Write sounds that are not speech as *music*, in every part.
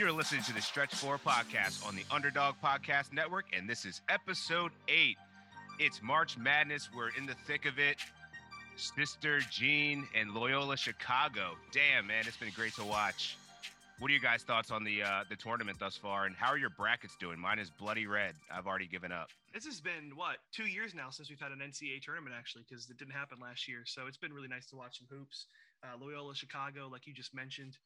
You're listening to the Stretch 4 podcast on the Underdog Podcast Network, and this is episode 8. It's March Madness. We're in the thick of it. Sister Jean and Loyola Chicago. Damn, man, it's been great to watch. What are you guys' thoughts on the uh, the tournament thus far, and how are your brackets doing? Mine is bloody red. I've already given up. This has been what two years now since we've had an NCAA tournament actually, because it didn't happen last year. So it's been really nice to watch some hoops. Uh, Loyola Chicago, like you just mentioned,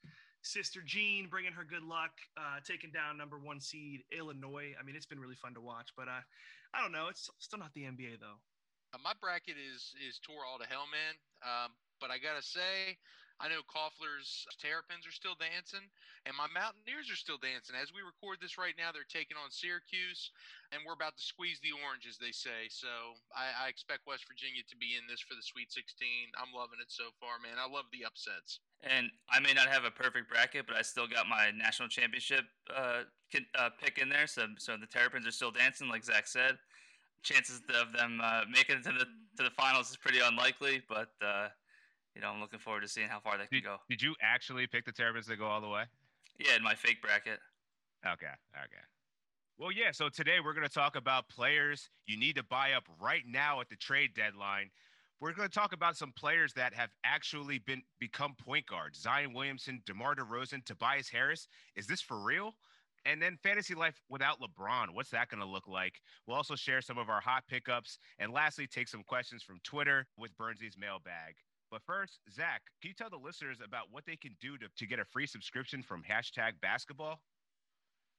Sister Jean bringing her good luck, uh, taking down number one seed Illinois. I mean, it's been really fun to watch. But uh, I don't know, it's still not the NBA though. Uh, my bracket is is tore all to hell, man. Um, but I gotta say, I know Koffler's Terrapins are still dancing, and my Mountaineers are still dancing. As we record this right now, they're taking on Syracuse, and we're about to squeeze the orange, as they say. So I, I expect West Virginia to be in this for the Sweet 16. I'm loving it so far, man. I love the upsets. And I may not have a perfect bracket, but I still got my national championship uh, uh, pick in there. So, so the Terrapins are still dancing, like Zach said. Chances of them uh, making it to the to the finals is pretty unlikely, but uh, you know, I'm looking forward to seeing how far they can Did, go. did you actually pick the Terrapins to go all the way? Yeah, in my fake bracket. Okay. Okay. Well, yeah. So today we're going to talk about players you need to buy up right now at the trade deadline. We're going to talk about some players that have actually been become point guards: Zion Williamson, DeMar DeRozan, Tobias Harris. Is this for real? And then fantasy life without LeBron. What's that going to look like? We'll also share some of our hot pickups, and lastly, take some questions from Twitter with Burnsy's mailbag. But first, Zach, can you tell the listeners about what they can do to, to get a free subscription from hashtag basketball?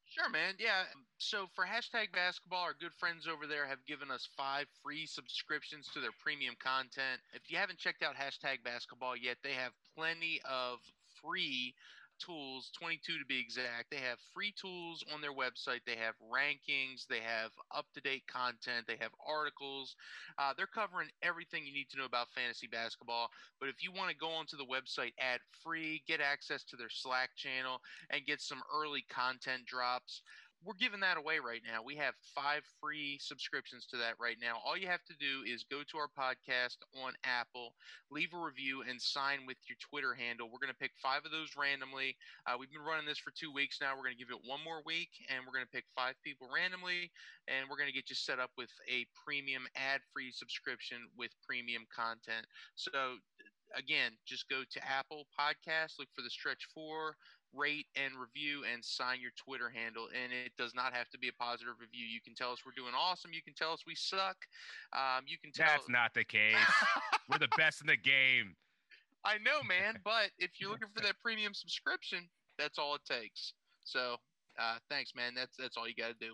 Sure, man. Yeah. So for hashtag basketball, our good friends over there have given us five free subscriptions to their premium content. If you haven't checked out hashtag basketball yet, they have plenty of free tools, 22 to be exact. They have free tools on their website. They have rankings. They have up to date content. They have articles. Uh, they're covering everything you need to know about fantasy basketball. But if you want to go onto the website ad free, get access to their Slack channel, and get some early content drops, we're giving that away right now. We have five free subscriptions to that right now. All you have to do is go to our podcast on Apple, leave a review, and sign with your Twitter handle. We're going to pick five of those randomly. Uh, we've been running this for two weeks now. We're going to give it one more week, and we're going to pick five people randomly, and we're going to get you set up with a premium ad free subscription with premium content. So, again, just go to Apple Podcast, look for the Stretch 4, rate and review and sign your Twitter handle. And it does not have to be a positive review. You can tell us we're doing awesome. You can tell us we suck. Um, you can tell. That's not the case. *laughs* we're the best in the game. I know, man. *laughs* But if you're looking for that premium subscription, that's all it takes. So uh, thanks, man. That's that's all you got to do.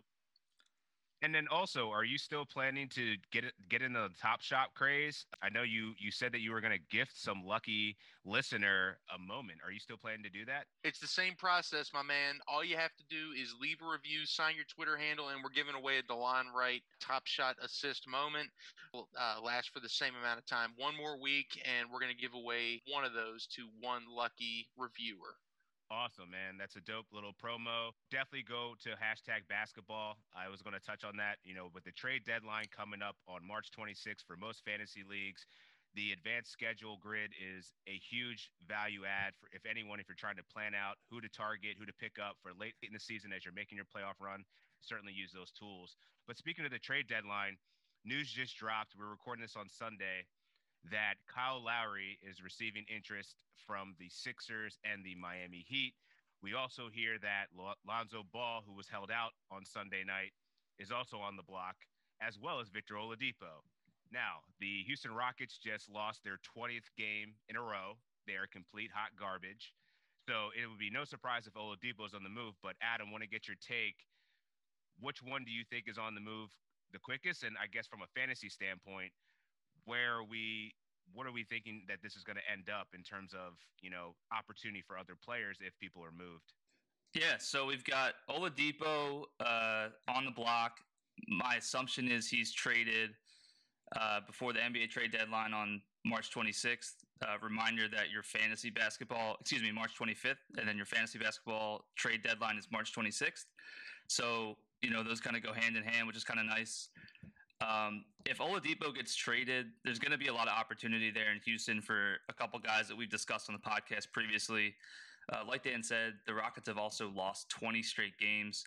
And then also, are you still planning to get get into the Top Shot craze? I know you you said that you were going to gift some lucky listener a moment. Are you still planning to do that? It's the same process, my man. All you have to do is leave a review, sign your Twitter handle, and we're giving away a Delon Wright Top Shot assist moment. Will uh, last for the same amount of time, one more week, and we're going to give away one of those to one lucky reviewer. Awesome, man. That's a dope little promo. Definitely go to hashtag basketball. I was going to touch on that, you know, with the trade deadline coming up on March 26th for most fantasy leagues. The advanced schedule grid is a huge value add for if anyone, if you're trying to plan out who to target, who to pick up for late in the season as you're making your playoff run, certainly use those tools. But speaking of the trade deadline, news just dropped. We're recording this on Sunday that Kyle Lowry is receiving interest from the Sixers and the Miami Heat. We also hear that Lonzo Ball, who was held out on Sunday night, is also on the block, as well as Victor Oladipo. Now, the Houston Rockets just lost their 20th game in a row. They are complete hot garbage. So it would be no surprise if Oladipo is on the move. But Adam, want to get your take. Which one do you think is on the move the quickest? And I guess from a fantasy standpoint, where are we what are we thinking that this is going to end up in terms of you know opportunity for other players if people are moved? Yeah so we've got oladipo uh, on the block. My assumption is he's traded uh, before the nba trade deadline on march 26th uh, reminder that your fantasy basketball excuse me march 25th and then your fantasy basketball trade deadline is march 26th so you know those kind of go hand in hand which is kind of nice um, if Oladipo gets traded, there's going to be a lot of opportunity there in Houston for a couple guys that we've discussed on the podcast previously. Uh, like Dan said, the Rockets have also lost 20 straight games.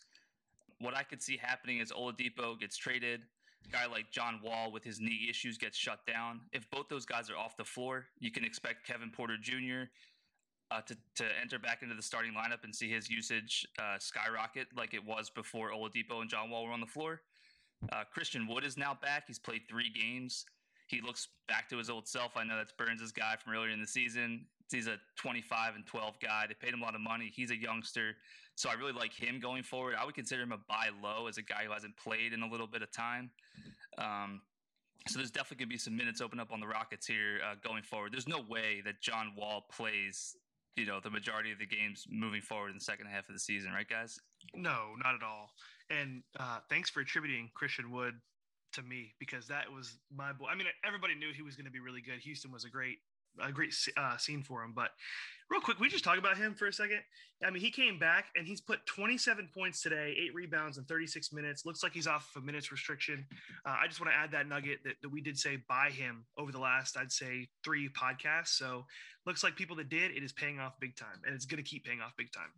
What I could see happening is Oladipo gets traded. A guy like John Wall with his knee issues gets shut down. If both those guys are off the floor, you can expect Kevin Porter Jr. Uh, to, to enter back into the starting lineup and see his usage uh, skyrocket like it was before Oladipo and John Wall were on the floor. Uh, Christian Wood is now back. He's played three games. He looks back to his old self. I know that's Burns' guy from earlier in the season. He's a 25 and 12 guy. They paid him a lot of money. He's a youngster. So I really like him going forward. I would consider him a buy low as a guy who hasn't played in a little bit of time. Um, so there's definitely going to be some minutes open up on the Rockets here uh, going forward. There's no way that John Wall plays, you know, the majority of the games moving forward in the second half of the season, right, guys? No, not at all. And uh, thanks for attributing Christian Wood to me because that was my boy. I mean, everybody knew he was going to be really good. Houston was a great, a great uh, scene for him. But real quick, we just talk about him for a second. I mean, he came back and he's put 27 points today, eight rebounds in 36 minutes. Looks like he's off of a minutes restriction. Uh, I just want to add that nugget that, that we did say buy him over the last, I'd say, three podcasts. So looks like people that did, it is paying off big time, and it's going to keep paying off big time.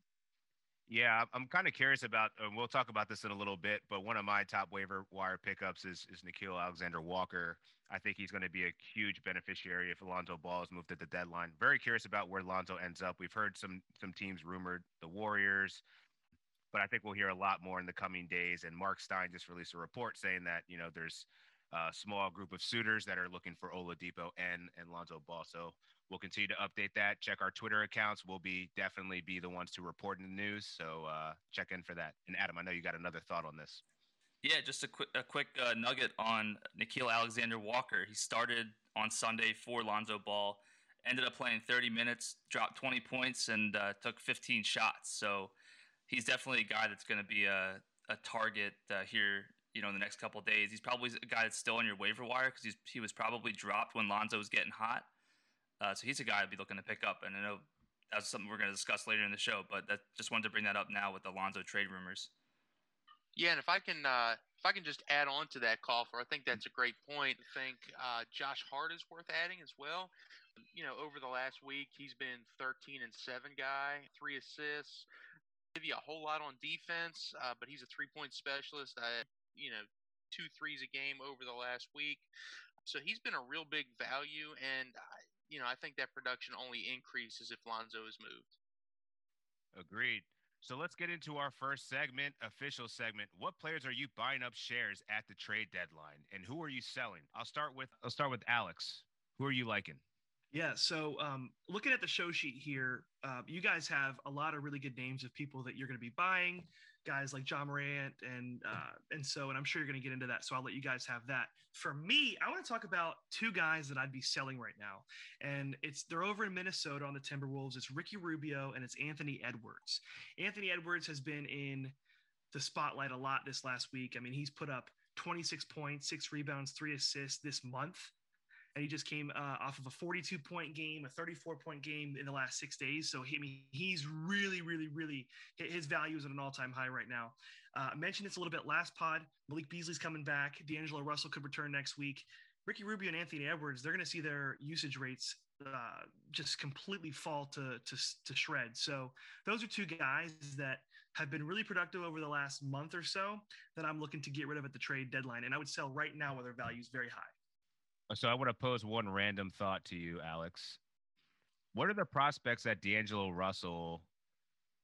Yeah, I'm kind of curious about, and we'll talk about this in a little bit, but one of my top waiver wire pickups is, is Nickeil Alexander Walker. I think he's going to be a huge beneficiary if Lonzo Ball is moved at the deadline. Very curious about where Lonzo ends up. We've heard some some teams rumored the Warriors, but I think we'll hear a lot more in the coming days. And Mark Stein just released a report saying that you know there's a small group of suitors that are looking for Oladipo and and Lonzo Ball. So we'll continue to update that. Check our Twitter accounts. We'll be definitely be the ones to report in the news. So uh, check in for that. And Adam, I know you got another thought on this. Yeah, just a quick a quick uh, nugget on Nickeil Alexander Walker. He started on Sunday for Lonzo Ball, ended up playing 30 minutes, dropped 20 points, and uh, took 15 shots. So he's definitely a guy that's going to be a, a target uh, here. You know, in the next couple days, he's probably a guy that's still on your waiver wire because he was probably dropped when Lonzo was getting hot. Uh, so he's a guy I'd be looking to pick up, and I know that's something we're going to discuss later in the show. But that just wanted to bring that up now with the Lonzo trade rumors. Yeah, and if I can, uh, if I can just add on to that, call for I think that's a great point. I think uh, Josh Hart is worth adding as well. You know, over the last week, he's been 13 and seven guy, three assists. Give you a whole lot on defense, uh, but he's a three point specialist. I, you know, two threes a game over the last week. So he's been a real big value, and you know I think that production only increases if Lonzo is moved. Agreed. So let's get into our first segment, official segment. What players are you buying up shares at the trade deadline, and who are you selling? I'll start with I'll start with Alex. Who are you liking? Yeah, so um, looking at the show sheet here, uh, you guys have a lot of really good names of people that you're going to be buying guys like Ja Morant and uh, and so and I'm sure you're going to get into that. So I'll let you guys have that. For me, I want to talk about two guys that I'd be selling right now, and it's they're over in Minnesota on the Timberwolves. It's Ricky Rubio and it's Anthony Edwards. Anthony Edwards has been in the spotlight a lot this last week. I mean, he's put up 26 points, six rebounds, three assists this month and he just came uh, off of a 42 point game, a 34 point game in the last six days. So he, I mean, he's really, really, really his value is at an all time high right now. Uh, I mentioned this a little bit last pod. Malik Beasley's coming back. D'Angelo Russell could return next week. Ricky Rubio and Anthony Edwards, they're going to see their usage rates uh, just completely fall to, to to shreds. So those are two guys that have been really productive over the last month or so that I'm looking to get rid of at the trade deadline, and I would sell right now where their value is very high. Uh, so I want to pose one random thought to you, Alex. What are the prospects that D'Angelo Russell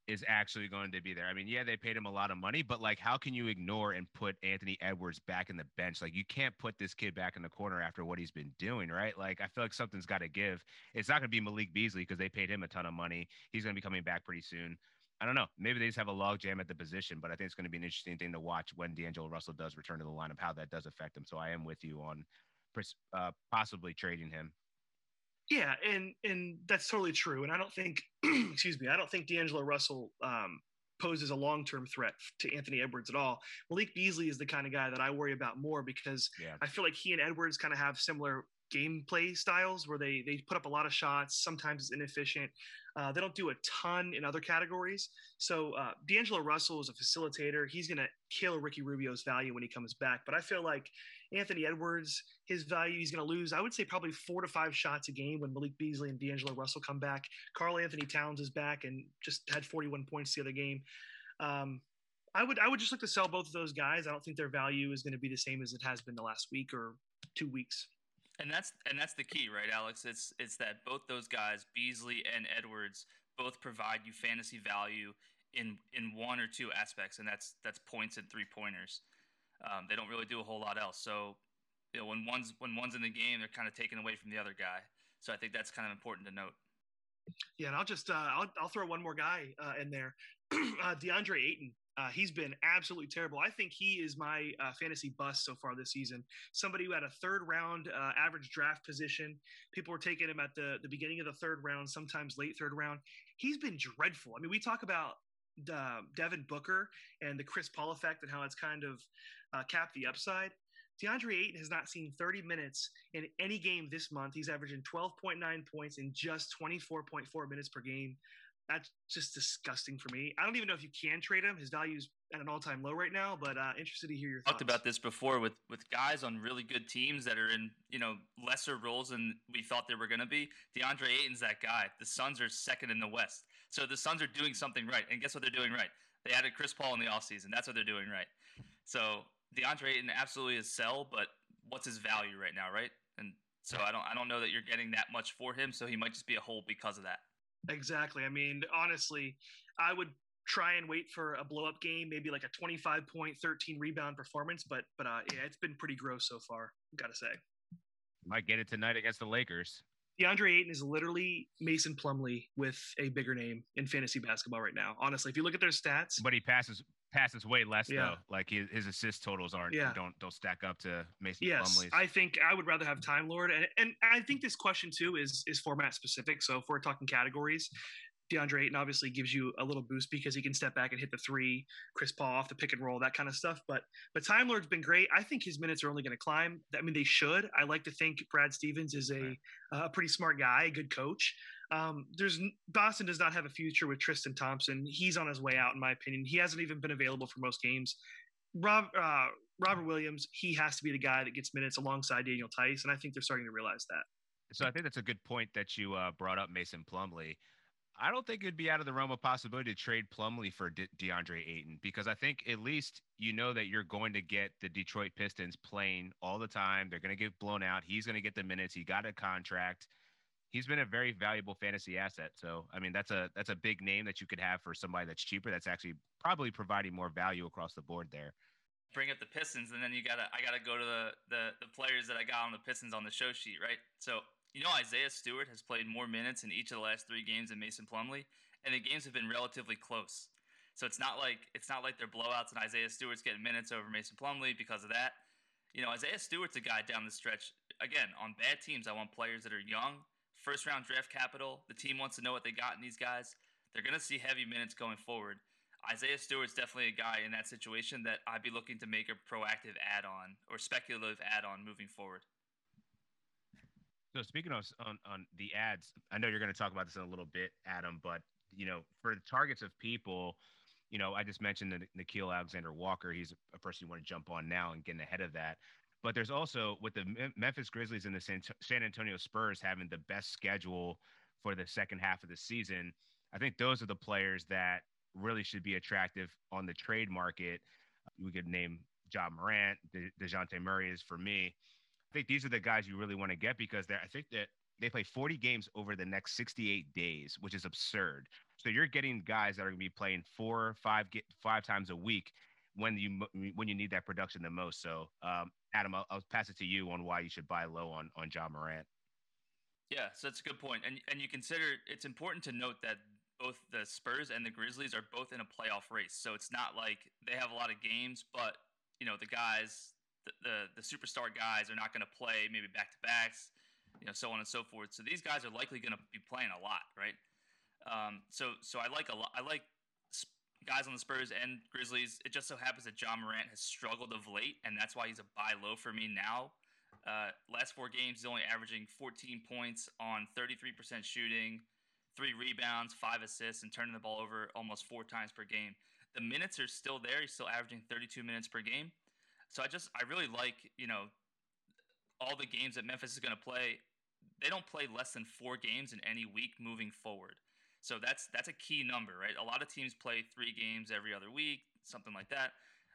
is actually going to be there? I mean, yeah, they paid him a lot of money, but like, how can you ignore and put Anthony Edwards back in the bench? Like, you can't put this kid back in the corner after what he's been doing, right? Like, I feel like something's got to give. It's not going to be Malik Beasley because they paid him a ton of money. He's going to be coming back pretty soon. I don't know. Maybe they just have a logjam at the position, but I think it's going to be an interesting thing to watch when D'Angelo Russell does return to the lineup, how that does affect him. So I am with you on uh, possibly trading him. Yeah, and and that's totally true. And I don't think, *clears throat* excuse me, I don't think D'Angelo Russell um, poses a long term threat to Anthony Edwards at all. Malik Beasley is the kind of guy that I worry about more because yeah. I feel like he and Edwards kind of have similar gameplay styles where they they put up a lot of shots. Sometimes it's inefficient. Uh, they don't do a ton in other categories. So uh, D'Angelo Russell is a facilitator. He's going to kill Ricky Rubio's value when he comes back. But I feel like Anthony Edwards, his value, he's going to lose. I would say probably four to five shots a game when Malik Beasley and D'Angelo Russell come back. Karl-Anthony Towns is back and just had 41 points the other game. Um, I would I would just look to sell both of those guys. I don't think their value is going to be the same as it has been the last week or two weeks. And that's and that's the key, right, Alex? It's it's that both those guys, Beasley and Edwards, both provide you fantasy value in in one or two aspects, and that's that's points and three pointers. Um, they don't really do a whole lot else. So, you know, when one's when one's in the game, they're kind of taken away from the other guy. So I think that's kind of important to note. Yeah, and I'll just uh, I'll I'll throw one more guy uh, in there, *clears throat* uh, DeAndre Ayton. Uh, he's been absolutely terrible. I think he is my uh, fantasy bust so far this season. Somebody who had a third round uh, average draft position. People were taking him at the, the beginning of the third round, sometimes late third round. He's been dreadful. I mean, we talk about uh, Devin Booker and the Chris Paul effect and how it's kind of uh, capped the upside. DeAndre Ayton has not seen 30 minutes in any game this month. He's averaging 12.9 points in just 24.4 minutes per game. That's just disgusting for me. I don't even know if you can trade him. His value is at an all-time low right now, but uh, interested to hear your thoughts. Talked thoughts. about this before with with guys on really good teams that are in you know lesser roles than we thought they were going to be. DeAndre Ayton's that guy. The Suns are second in the West, so the Suns are doing something right. And guess what they're doing right? They added Chris Paul in the offseason. That's what they're doing right. So DeAndre Ayton absolutely is sell, but what's his value right now, right? And so I don't I don't know that you're getting that much for him. So he might just be a hole because of that. Exactly. I mean, honestly, I would try and wait for a blow up game, maybe like a 25 point, 13 rebound performance. But but uh, yeah, it's been pretty gross so far. Gotta say. Might get it tonight against the Lakers. DeAndre Ayton is literally Mason Plumlee with a bigger name in fantasy basketball right now. Honestly, if you look at their stats, But he passes passes way less Yeah. though. Like his, his assist totals aren't Yeah. don't don't stack up to Mason yes, Plumlee's. I think I would rather have Time Lord, and and I think this question too is is format specific. So if we're talking categories, DeAndre Ayton obviously gives you a little boost because he can step back and hit the three, Chris Paul off the pick and roll, that kind of stuff. But but Time Lord's been great. I think his minutes are only going to climb. I mean, they should. I like to think Brad Stevens is a Right. a pretty smart guy, a good coach. Um, there's Boston does not have a future with Tristan Thompson. He's on his way out, in my opinion. He hasn't even been available for most games. Rob uh, Robert Williams, he has to be the guy that gets minutes alongside Daniel Theis, and I think they're starting to realize that. So I think that's a good point that you uh, brought up, Mason Plumlee. I don't think it'd be out of the realm of possibility to trade Plumlee for De- DeAndre Ayton because I think at least you know that you're going to get the Detroit Pistons playing all the time. They're going to get blown out. He's going to get the minutes. He got a contract. He's been a very valuable fantasy asset. So I mean that's a that's a big name that you could have for somebody that's cheaper. That's actually probably providing more value across the board there. bring up the Pistons, and then you gotta I gotta go to the, the the players that I got on the Pistons on the show sheet, right? So you know Isaiah Stewart has played more minutes in each of the last three games than Mason Plumlee, and the games have been relatively close. So it's not like it's not like they're blowouts and Isaiah Stewart's getting minutes over Mason Plumlee because of that. You know Isaiah Stewart's a guy down the stretch. Again, on bad teams, I want players that are young, first round draft capital. The team wants to know what they got in these guys. They're gonna see heavy minutes going forward. Isaiah Stewart's definitely a guy in that situation that I'd be looking to make a proactive add on or speculative add on moving forward. So speaking of on, on the ads, I know you're going to talk about this in a little bit, Adam, but you know, for the targets of people, you know, I just mentioned the Nickeil Alexander Walker. He's a person you want to jump on now and getting ahead of that. But there's also with the Memphis Grizzlies and the San, Antonio Spurs having the best schedule for the second half of the season. I think those are the players that really should be attractive on the trade market. We could name Ja Morant, De- Dejounte Murray is for me. I think these are the guys you really want to get because I think that they play 40 games over the next 68 days, which is absurd. So you're getting guys that are going to be playing four, five, five times a week when you when you need that production the most. So, um, Adam, I'll, I'll pass it to you on why you should buy low on on Ja Morant. Yeah, so that's a good point. And and you consider it's important to note that both the Spurs and the Grizzlies are both in a playoff race. So it's not like they have a lot of games, but you know, the guys the the, the superstar guys are not going to play maybe back to backs, you know, so on and so forth. So these guys are likely going to be playing a lot, right? Um, so so I like a lot. I like guys on the Spurs and Grizzlies. It just so happens that Ja Morant has struggled of late, and that's why he's a buy low for me now. Uh, last four games, he's only averaging 14 points on 33% shooting, three rebounds, five assists, and turning the ball over almost four times per game. The minutes are still there. He's still averaging 32 minutes per game. So I just, I really like, you know, all the games that Memphis is going to play, they don't play less than four games in any week moving forward. So that's that's a key number, right? A lot of teams play three games every other week, something like that.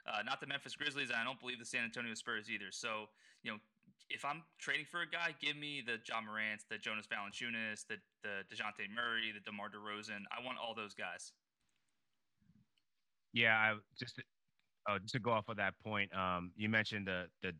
Uh, not the Memphis Grizzlies, and I don't believe the San Antonio Spurs either. So, you know, if I'm trading for a guy, give me the Ja Morant, the Jonas Valanciunas, the the Dejounte Murray, the DeMar DeRozan. I want all those guys. Yeah, I just just to go off of that point, um, you mentioned the the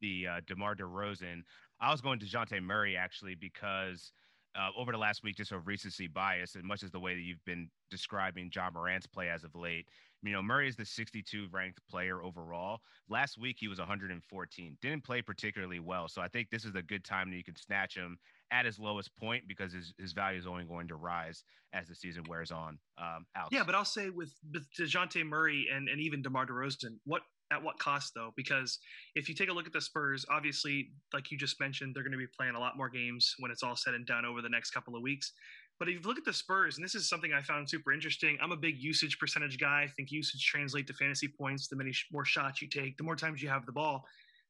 the uh, DeMar DeRozan. I was going to Dejounte Murray actually because uh, over the last week, just a recency bias, and much as the way that you've been describing Ja Morant's play as of late. You know, Murray is the 62 ranked player overall. Last week, he was 114. Didn't play particularly well. So I think this is a good time that you can snatch him at his lowest point because his, his value is only going to rise as the season wears on. Um, Alex. Yeah, but I'll say with, with DeJounte Murray and, and even DeMar DeRozan, what at what cost though? Because if you take a look at the Spurs, obviously, like you just mentioned, they're going to be playing a lot more games when it's all said and done over the next couple of weeks. But if you look at the Spurs, and this is something I found super interesting, I'm a big usage percentage guy. I think usage translates to fantasy points. The many more shots you take, the more times you have the ball.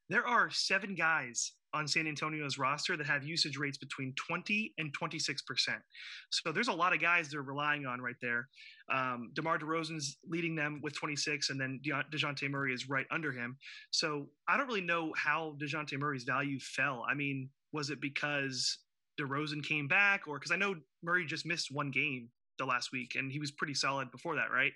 There are seven guys on San Antonio's roster that have usage rates between 20 and 26%. So there's a lot of guys they're relying on right there. Um, DeMar DeRozan's leading them with 26, and then De- DeJounte Murray is right under him. So I don't really know how DeJounte Murray's value fell. I mean, was it because DeRozan came back, or because I know Murray just missed one game the last week, and he was pretty solid before that, right?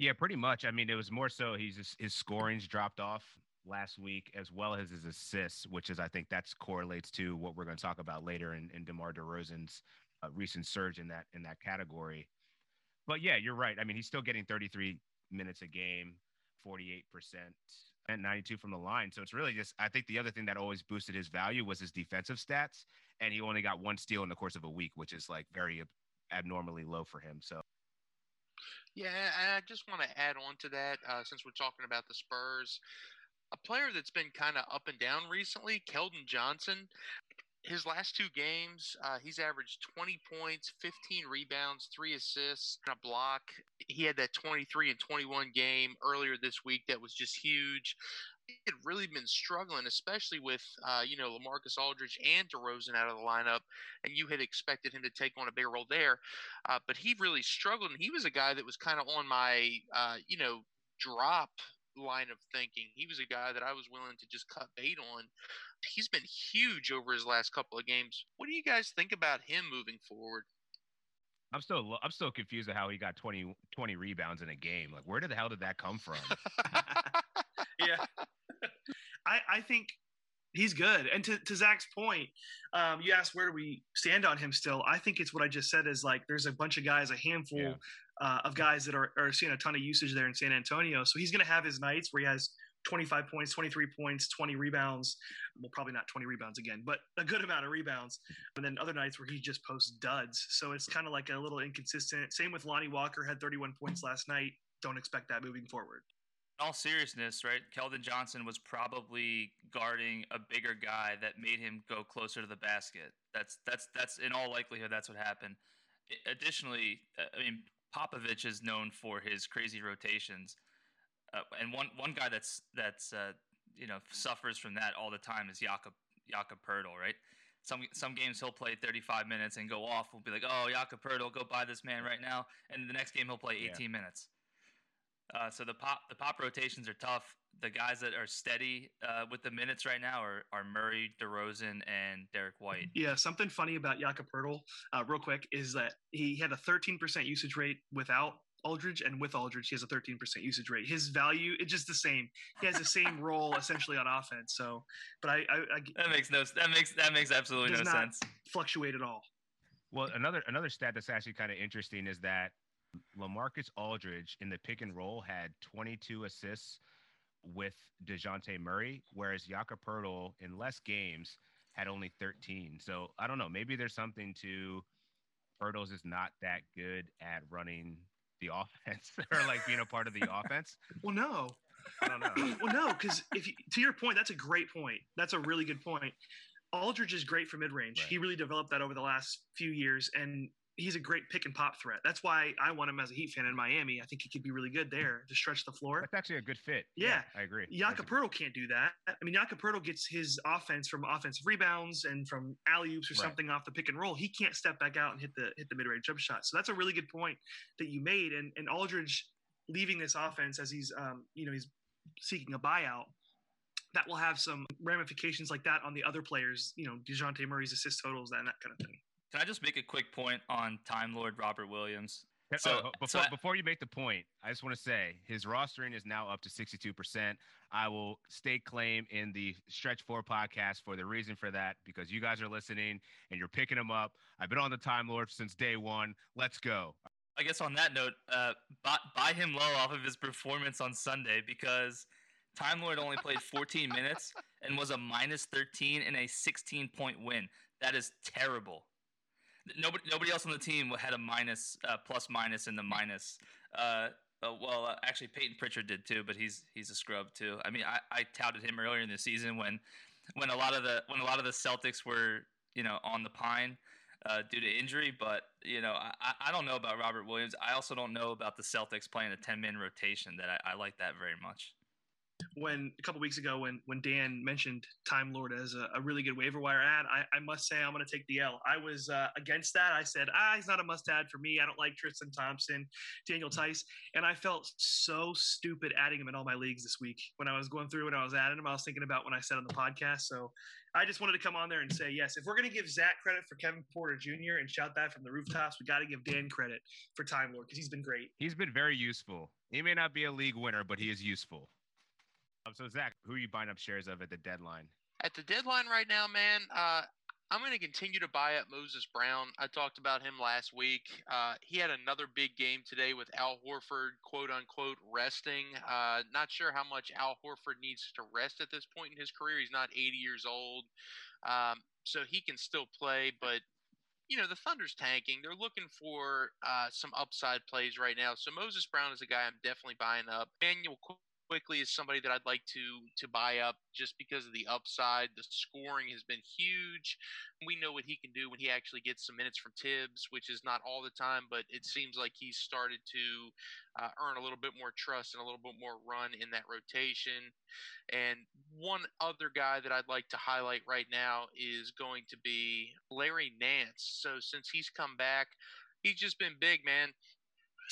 Yeah, pretty much. I mean, it was more so he's just, his scoring's dropped off last week, as well as his assists, which is I think that's correlates to what we're going to talk about later in, in DeMar DeRozan's uh, recent surge in that in that category. But yeah, you're right. I mean, he's still getting 33 minutes a game, 48 percent and 92 from the line. So it's really just I think the other thing that always boosted his value was his defensive stats, and he only got one steal in the course of a week, which is like very abnormally low for him. So. Yeah, I just want to add on to that uh, since we're talking about the Spurs. A player that's been kind of up and down recently, Keldon Johnson his last two games, uh, he's averaged 20 points, 15 rebounds, three assists, and a block. He had that 23 and 21 game earlier this week that was just huge. He had really been struggling, especially with uh, you know LaMarcus Aldridge and DeRozan out of the lineup, and you had expected him to take on a bigger role there, uh, but he really struggled. And he was a guy that was kind of on my uh, you know drop line of thinking. He was a guy that I was willing to just cut bait on. He's been huge over his last couple of games. What do you guys think about him moving forward? I'm still I'm still confused at how he got 20, 20 rebounds in a game. Like where did the hell did that come from? *laughs* yeah. *laughs* I I think he's good. And to, to Zach's point, um, you asked where do we stand on him still. I think it's what I just said is like there's a bunch of guys, a handful yeah uh, of guys that are, are seeing a ton of usage there in San Antonio. So he's going to have his nights where he has 25 points, 23 points, 20 rebounds. Well, probably not 20 rebounds again, but a good amount of rebounds. And then other nights where he just posts duds. So it's kind of like a little inconsistent. Same with Lonnie Walker, had 31 points last night. Don't expect that moving forward. In all seriousness, right? Keldon Johnson was probably guarding a bigger guy that made him go closer to the basket. That's that's that's in all likelihood that's what happened. Additionally, I mean, Popovich is known for his crazy rotations, uh, and one one guy that's that's uh, you know suffers from that all the time is Jakob Jakob Poeltl, right? Some some games he'll play 35 minutes and go off. We'll be like, oh, Jakob Poeltl, go buy this man right now, and the next game he'll play 18 yeah. minutes. Uh, so the pop the pop rotations are tough. The guys that are steady uh, with the minutes right now are, are Murray, DeRozan, and Derrick White. Yeah, something funny about Jakob Poeltl, uh, real quick, is that he had a 13% usage rate without Aldridge, and with Aldridge, he has a 13% usage rate. His value, it's just the same. He has the same *laughs* role essentially on offense. So, but I, I, I that makes no that makes that makes absolutely no sense. Fluctuate at all. Well, another another stat that's actually kind of interesting is that LaMarcus Aldridge in the pick and roll had 22 assists with DeJounte Murray, whereas Jakob Poeltl in less games had only 13. So I don't know. Maybe there's something to Poeltl's is not that good at running the *laughs* offense or like being a part of the *laughs* offense. Well, no. I don't know. well, no, because if you, to your point, that's a great point. That's a really good point. Aldridge is great for mid range. Right. He really developed that over the last few years, and he's a great pick and pop threat. That's why I want him as a Heat fan in Miami. I think he could be really good there to stretch the floor. That's actually a good fit. Yeah, I agree. Poeltl can't do that. I mean, Poeltl gets his offense from offensive rebounds and from alley oops or Right. something off the pick and roll. He can't step back out and hit the hit the mid range jump shot. So that's a really good point that you made. And and Aldridge leaving this offense as he's um you know he's seeking a buyout. That will have some ramifications like that on the other players. You know, Dejounte Murray's assist totals and that kind of thing. Can I just make a quick point on Time Lord Robert Williams? So, So- before so I- before you make the point, I just want to say his rostering is now up to 62%. I will stake claim in the Stretch 4 podcast for the reason for that because you guys are listening and you're picking him up. I've been on the Time Lord since day 1. Let's go. I guess on that note, uh, buy, buy him low off of his performance on Sunday because Time Lord only played *laughs* 14 minutes and was a minus 13 in a 16 point win. That is terrible. Nobody, nobody else on the team had a minus, uh, plus minus in the minus. Uh, uh, well, uh, actually, Payton Pritchard did too, but he's he's a scrub too. I mean, I, I touted him earlier in the season when when a lot of the when a lot of the Celtics were you know on the pine uh, due to injury. But you know, I, I- don't know about Robert Williams. I also don't know about the Celtics playing a ten man rotation. That I, I like that very much. When a couple weeks ago when when Dan mentioned Time Lord as a, a really good waiver wire ad, I, I must say I'm going to take the L. I was uh, against that. I said, ah, he's not a must add for me. I don't like Tristan Thompson, Daniel Theis, and I felt so stupid adding him in all my leagues this week. When I was going through and I was adding him, I was thinking about when I said on the podcast. So I just wanted to come on there and say, yes, if we're going to give Zach credit for Kevin Porter Jr. and shout that from the rooftops, we got to give Dan credit for Time Lord because he's been great. He's been very useful. He may not be a league winner, but he is useful. Um, so, Zach, who are you buying up shares of at the deadline? At the deadline right now, man, uh, I'm going to continue to buy up Moses Brown. I talked about him last week. Uh, he had another big game today with Al Horford, quote unquote, resting. Uh, not sure how much Al Horford needs to rest at this point in his career. He's not 80 years old, um, so he can still play. But you know, the Thunder's tanking. They're looking for uh, some upside plays right now. So Moses Brown is a guy I'm definitely buying up. Daniel Qu- Quickley is somebody that I'd like to to buy up just because of the upside. The scoring has been huge. We know what he can do when he actually gets some minutes from Thibs, which is not all the time, but it seems like he's started to uh, earn a little bit more trust and a little bit more run in that rotation. And one other guy that I'd like to highlight right now is going to be Larry Nance. So since he's come back, he's just been big, man.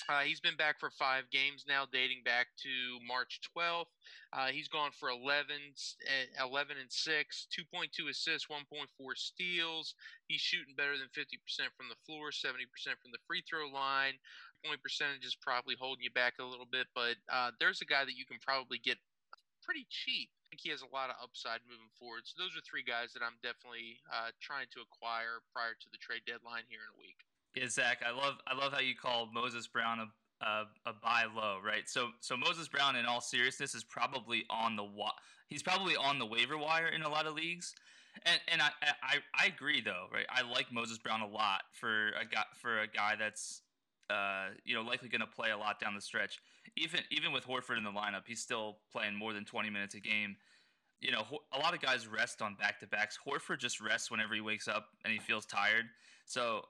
Uh, he's been back for five games now, dating back to March 12th. Uh, he's gone for 11, s- eh, 11 and 6, 2.2 assists, 1.4 steals. He's shooting better than 50% from the floor, 70% from the free throw line. Point percentage is probably holding you back a little bit, but uh, there's a guy that you can probably get pretty cheap. I think he has a lot of upside moving forward. So those are three guys that I'm definitely uh, trying to acquire prior to the trade deadline here in a week. Yeah, Zach, I love I love how you call Moses Brown a a, a buy low, right? So so Moses Brown, in all seriousness, is probably on the wa- he's probably on the waiver wire in a lot of leagues, and and I I, I agree though, right? I like Moses Brown a lot for a guy for a guy that's uh you know likely going to play a lot down the stretch. Even even with Horford in the lineup, he's still playing more than twenty minutes a game. You know, a lot of guys rest on back to backs. Horford just rests whenever he wakes up and he feels tired. So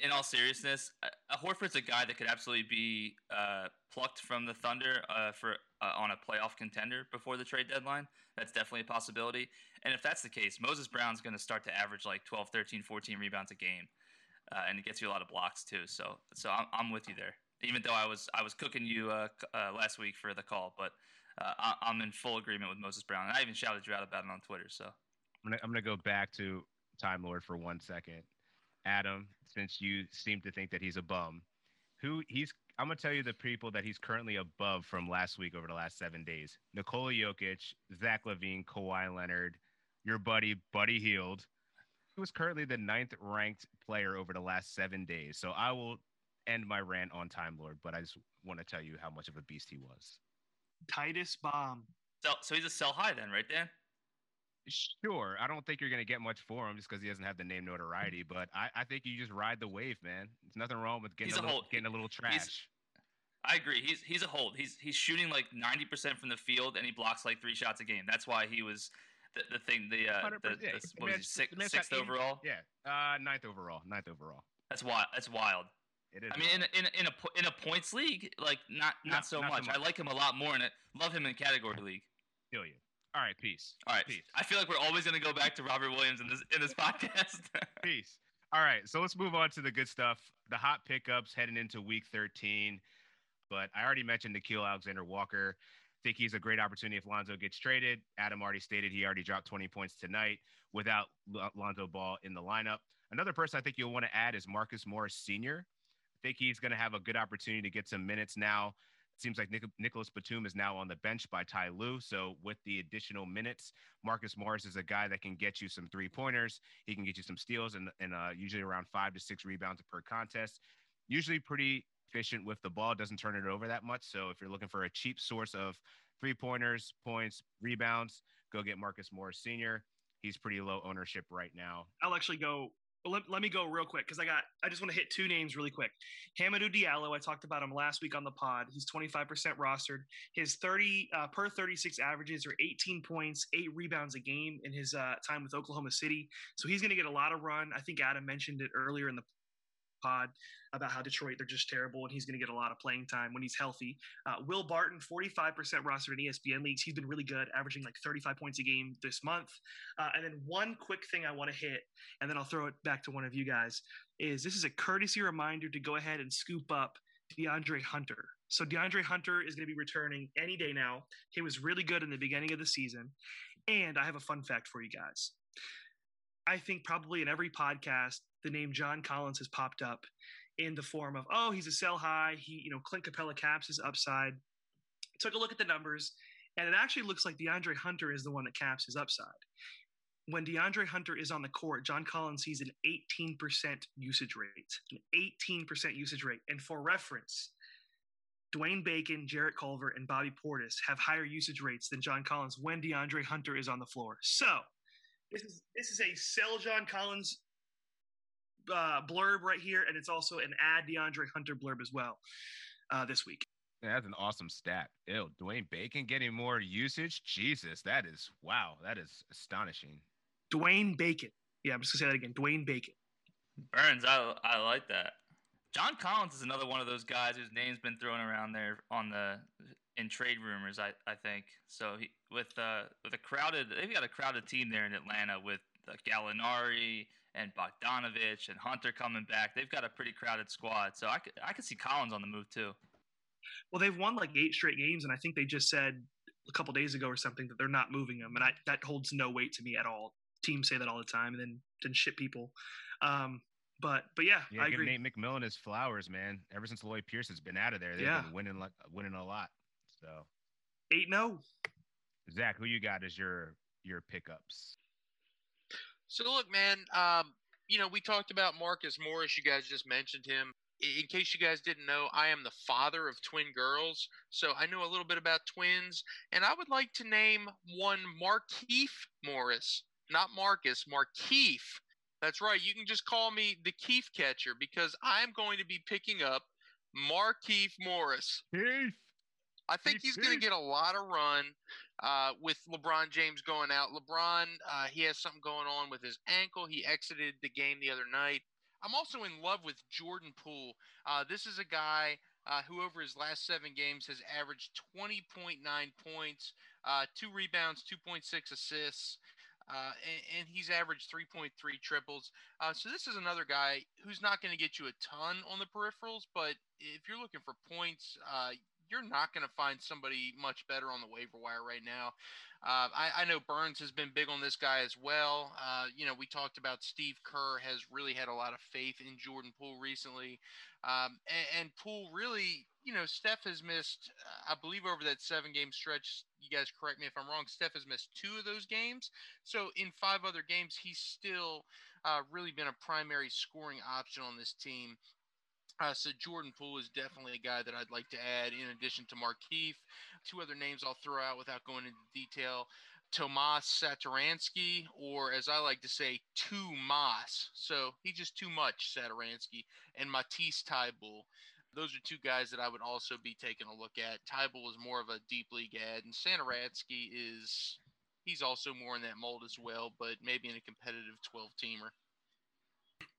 in all seriousness, uh, Horford's a guy that could absolutely be uh, plucked from the Thunder uh, for uh, on a playoff contender before the trade deadline. That's definitely a possibility. And if that's the case, Moses Brown's going to start to average like 12, 13, 14 rebounds a game, uh, and it gets you a lot of blocks too. So, so I'm, I'm with you there. Even though I was I was cooking you uh, uh, last week for the call, but I, I'm in full agreement with Moses Brown, and I even shouted you out about it on Twitter. So. I'm gonna go back to Time Lord for one second. Adam, since you seem to think that he's a bum, who he's I'm gonna tell you the people that he's currently above from last week over the last seven days. Nikola Jokic, Zach LaVine, Kawhi Leonard, your buddy Buddy Hield, who is currently the ninth ranked player over the last seven days. So I will end my rant on Time Lord, but I just want to tell you how much of a beast he was. Titus Bomb. So, so he's a sell high then, right, Dan? Sure, I don't think you're gonna get much for him just because he doesn't have the name notoriety. *laughs* But I, I think you just ride the wave, man. There's nothing wrong with getting He's a, a little, hold. getting a little trash. I agree. He's he's a hold. He's he's shooting like ninety percent from the field, and he blocks like three shots a game. That's why he was the, the thing. The uh, the, the, The what was he, six, sixth got 80 overall. Yeah, uh, ninth overall, ninth overall. That's wild. That's wild. It is. I mean, in a, in a, in a in a points league, like not not, No, so, not so much. much. I like him a lot more, in it. love him in category league. feel you. All right, peace. All right, Peace. I feel like we're always going to go back to Robert Williams in this in this podcast. *laughs* Peace. All right, so let's move on to the good stuff. The hot pickups heading into week 13. But I already mentioned Nickeil Alexander Walker. I think he's a great opportunity if Lonzo gets traded. Adam already stated he already dropped 20 points tonight without Lonzo Ball in the lineup. Another person I think you'll want to add is Marcus Morris Sr. I think he's going to have a good opportunity to get some minutes now. It seems like Nic- Nicolas Batum is now on the bench by Ty Lue. So with the additional minutes, Marcus Morris is a guy that can get you some three pointers. He can get you some steals and, and uh, usually around five to six rebounds per contest. Usually pretty efficient with the ball, doesn't turn it over that much. So if you're looking for a cheap source of three pointers, points, rebounds, go get Marcus Morris Sr. He's pretty low ownership right now. I'll actually go. Well, let, let me go real quick because I got. I just want to hit two names really quick. Hamidou Diallo. I talked about him last week on the pod. He's 25% rostered. His 30 uh, per 36 averages are 18 points, eight rebounds a game in his uh, time with Oklahoma City. So he's going to get a lot of run. I think Adam mentioned it earlier in the pod about how Detroit they're just terrible and he's going to get a lot of playing time when he's healthy. Uh, Will Barton, 45% rostered in ESPN leagues. He's been really good, averaging like 35 points a game this month. Uh, and then one quick thing I want to hit, and then I'll throw it back to one of you guys, is this is a courtesy reminder to go ahead and scoop up DeAndre Hunter. So DeAndre Hunter is going to be returning any day now. He was really good in the beginning of the season. And I have a fun fact for you guys. I think probably in every podcast, the name John Collins has popped up in the form of, oh, he's a sell high. He, you know, Clint Capela caps his upside. Took a look at the numbers, and it actually looks like DeAndre Hunter is the one that caps his upside. When DeAndre Hunter is on the court, John Collins sees an 18% usage rate, an 18% usage rate. And for reference, Dwayne Bacon, Jarrett Culver, and Bobby Portis have higher usage rates than John Collins when DeAndre Hunter is on the floor. So this is this is a sell John Collins uh, blurb right here, and it's also an add DeAndre Hunter blurb as well uh, this week. That's an awesome stat. Ew, Dwayne Bacon getting more usage. Jesus, that is wow. That is astonishing. Dwayne Bacon. Yeah, I'm just gonna say that again. Dwayne Bacon. Burns, I I like that. John Collins is another one of those guys whose name's been thrown around there on the in trade rumors. I, I think so. He, with uh with a crowded, they've got a crowded team there in Atlanta with uh, Gallinari and Bogdanovich and Hunter coming back. They've got a pretty crowded squad. So I could I could see Collins on the move too. Well, they've won like eight straight games, and I think they just said a couple days ago or something that they're not moving him, and I, that holds no weight to me at all. Teams say that all the time, and then then shit people. Um, but but yeah, Yeah, I give agree. Nate McMillan his flowers, man. Ever since Lloyd Pierce has been out of there, they've Yeah. been winning like winning a lot. So Eight no. Zach, who you got as your your pickups? So look, man. Um, you know, we talked about Marcus Morris. You guys just mentioned him. In case you guys didn't know, I am the father of twin girls, so I know a little bit about twins. And I would like to name one Markeith Morris, not Marcus, Markeith. That's right. You can just call me the Keith catcher because I'm going to be picking up Markeith Morris. Keith. I think he's going to get a lot of run uh, with LeBron James going out. LeBron, uh, he has something going on with his ankle. He exited the game the other night. I'm also in love with Jordan Poole. Uh, this is a guy uh, who, over his last seven games, has averaged 20.9 points, uh, two rebounds, 2.6 assists. Uh, and, and he's averaged 3.3 triples. Uh, so this is another guy who's not going to get you a ton on the peripherals, but if you're looking for points, uh, you're not going to find somebody much better on the waiver wire right now. Uh, I, I know Burns has been big on this guy as well. Uh, you know, we talked about Steve Kerr has really had a lot of faith in Jordan Poole recently. Um, and, and Poole really, you know, Steph has missed, uh, I believe, over that seven game stretch. You guys correct me if I'm wrong. Steph has missed two of those games. So in five other games, he's still uh, really been a primary scoring option on this team. Uh, so Jordan Poole is definitely a guy that I'd like to add in addition to Markeith. Two other names I'll throw out without going into detail. Tomas Satoransky, or as I like to say, too Tomas. So he's just too much, Satoransky, and Matisse Thybulle. Those are two guys that I would also be taking a look at. Thybulle is more of a deep league ad, and Satoransky is he's also more in that mold as well, but maybe in a competitive 12 teamer.